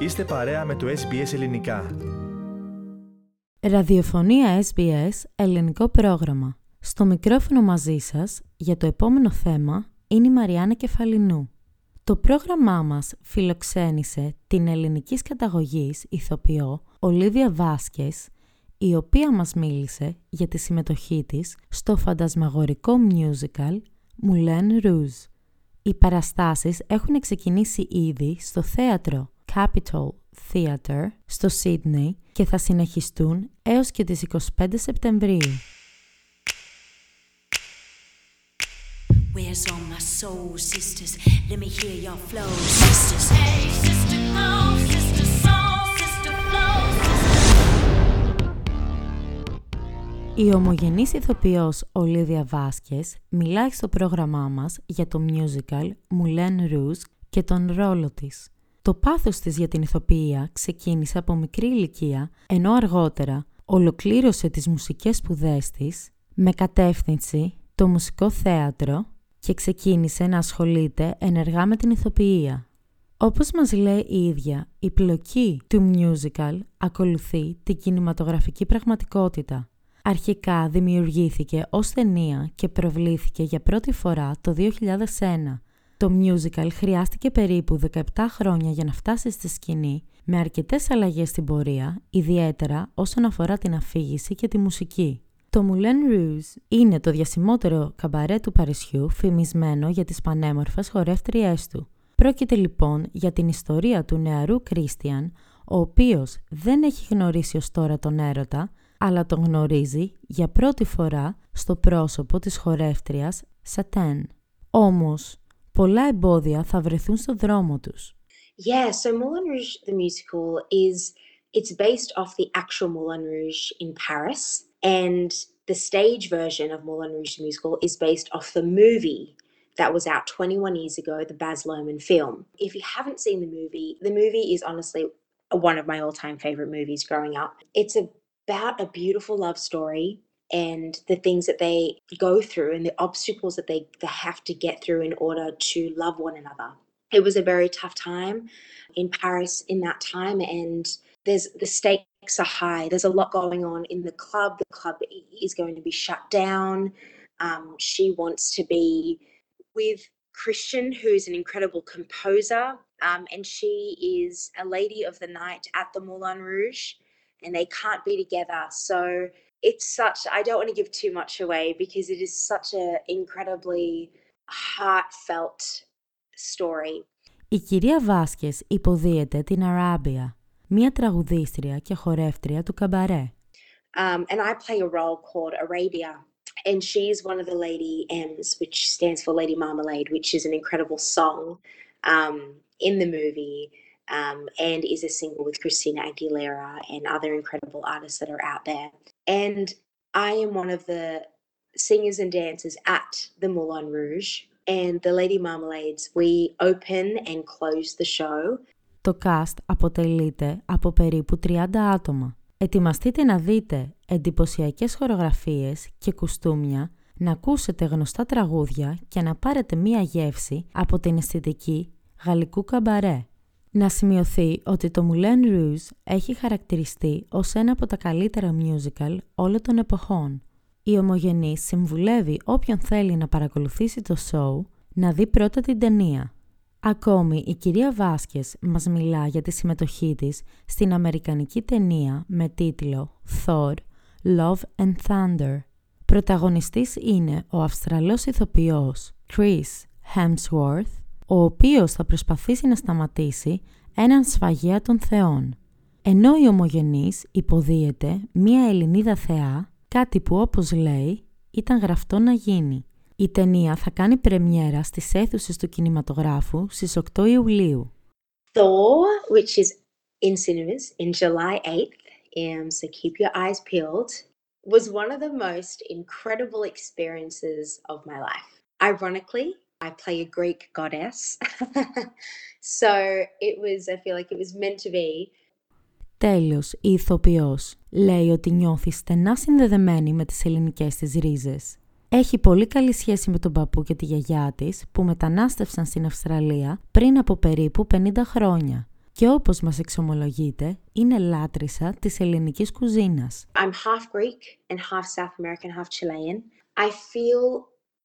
Είστε παρέα με το SBS Ελληνικά. Ραδιοφωνία SBS Ελληνικό πρόγραμμα. Στο μικρόφωνο μαζί σας για το επόμενο θέμα είναι η Μαριάννα Κεφαλινού. Το πρόγραμμά μας φιλοξένησε την ελληνικής καταγωγής ηθοποιό Ολίβια Βάσκες, η οποία μας μίλησε για τη συμμετοχή της στο φαντασμαγορικό musical Moulin Rouge. Οι παραστάσεις έχουν ξεκινήσει ήδη στο θέατρο στο Sydney και θα συνεχιστούν έως και τις 25 Σεπτεμβρίου. Η ομογενής ηθοποιός Ολίδια Βάσκες μιλάει στο πρόγραμμά μας για το musical Mulan Roos και τον ρόλο της. Το πάθος της για την ηθοποιία ξεκίνησε από μικρή ηλικία, ενώ αργότερα ολοκλήρωσε τις μουσικές σπουδές της με κατεύθυνση το μουσικό θέατρο και ξεκίνησε να ασχολείται ενεργά με την ηθοποιία. Όπως μας λέει η ίδια, η πλοκή του musical ακολουθεί την κινηματογραφική πραγματικότητα. Αρχικά δημιουργήθηκε ως ταινία και προβλήθηκε για πρώτη φορά το 2001. Το musical χρειάστηκε περίπου 17 χρόνια για να φτάσει στη σκηνή, με αρκετές αλλαγές στην πορεία, ιδιαίτερα όσον αφορά την αφήγηση και τη μουσική. Το Moulin Rouge είναι το διασημότερο καμπαρέ του Παρισιού φημισμένο για τις πανέμορφες χορεύτριές του. Πρόκειται λοιπόν για την ιστορία του νεαρού Κρίστιαν, ο οποίος δεν έχει γνωρίσει ως τώρα τον έρωτα, αλλά τον γνωρίζει για πρώτη φορά στο πρόσωπο της χορεύτριας Σατέν. Όμως, πολλά εμπόδια θα βρεθούν στο δρόμο τους. Yeah, so Moulin Rouge the musical is it's based off the actual Moulin Rouge in Paris, and the stage version of Moulin Rouge the musical is based off the movie that was out 21 years ago, the Baz Luhrmann film. If you haven't seen the movie, the movie is honestly one of my all-time favorite movies growing up. It's about a beautiful love story and the things that they go through and the obstacles that they, have to get through in order to love one another. It was a very tough time in Paris in that time, and there's the stakes are high. There's a lot going on in the club. The club is going to be shut down. Um, she wants to be with Christian, who's an incredible composer, um, and she is a lady of the night at the Moulin Rouge, and they can't be together. So it's such i don't want to give too much away because it is such a incredibly heartfelt story Η κυρία Βάσκες υποδίεται την Αράμπια, μία τραγουδίστρια και χορεύτρια του καμπαρέ. um, and i play a role called arabia and she's one of the lady m's which stands for lady marmalade which is an incredible song um, in the movie um, and is a single with christina aguilera and other incredible artists that are out there And I am one of the singers and dancers at the Moulin Rouge. And the Lady Marmalades, we open and close the show. Το cast αποτελείται από περίπου 30 άτομα. Ετοιμαστείτε να δείτε εντυπωσιακές χορογραφίες και κουστούμια, να ακούσετε γνωστά τραγούδια και να πάρετε μία γεύση από την αισθητική γαλλικού καμπαρέ. Να σημειωθεί ότι το Moulin Rouge έχει χαρακτηριστεί ως ένα από τα καλύτερα musical όλων των εποχών. Η Ομογενής συμβουλεύει όποιον θέλει να παρακολουθήσει το show να δει πρώτα την ταινία. Ακόμη, η κυρία Βάσκες μας μιλά για τη συμμετοχή της στην αμερικανική ταινία με τίτλο Thor, Love and Thunder. Πρωταγωνιστής είναι ο Αυστραλός ηθοποιός Chris Hemsworth, ο οποίος θα προσπαθήσει να σταματήσει έναν σφαγέα των θεών. Ενώ η ομογενής υποδίεται μία Ελληνίδα θεά, κάτι που όπως λέει ήταν γραφτό να γίνει. Η ταινία θα κάνει πρεμιέρα στις αίθουσες του κινηματογράφου στις 8 Ιουλίου. Thor, which is in cinemas in July 8th, um, so keep your eyes peeled, was one of the most incredible experiences of my life. Ironically, I play a Greek goddess. so it was, I feel like it was meant to be. Τέλος, η ηθοποιός λέει ότι νιώθεις στενά συνδεδεμένη με τις ελληνικές της ρίζες. Έχει πολύ καλή σχέση με τον παππού και τη γιαγιά της που μετανάστευσαν στην Αυστραλία πριν από περίπου 50 χρόνια. και όπως μας εξομολογείται, είναι λάτρησα της ελληνικής κουζίνας. I'm half Greek and half South American, half Chilean. I feel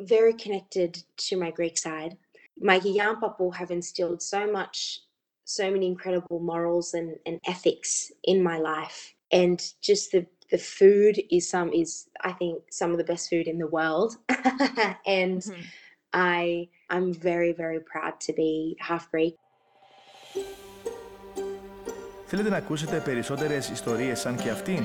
very connected to my Greek side. My Yayam Papu have instilled so much, so many incredible morals and, and ethics in my life. And just the, the food is some is I think some of the best food in the world. and I I'm very, very proud to be half Greek. Θέλετε να ακούσετε περισσότερες ιστορίες σαν και αυτήν?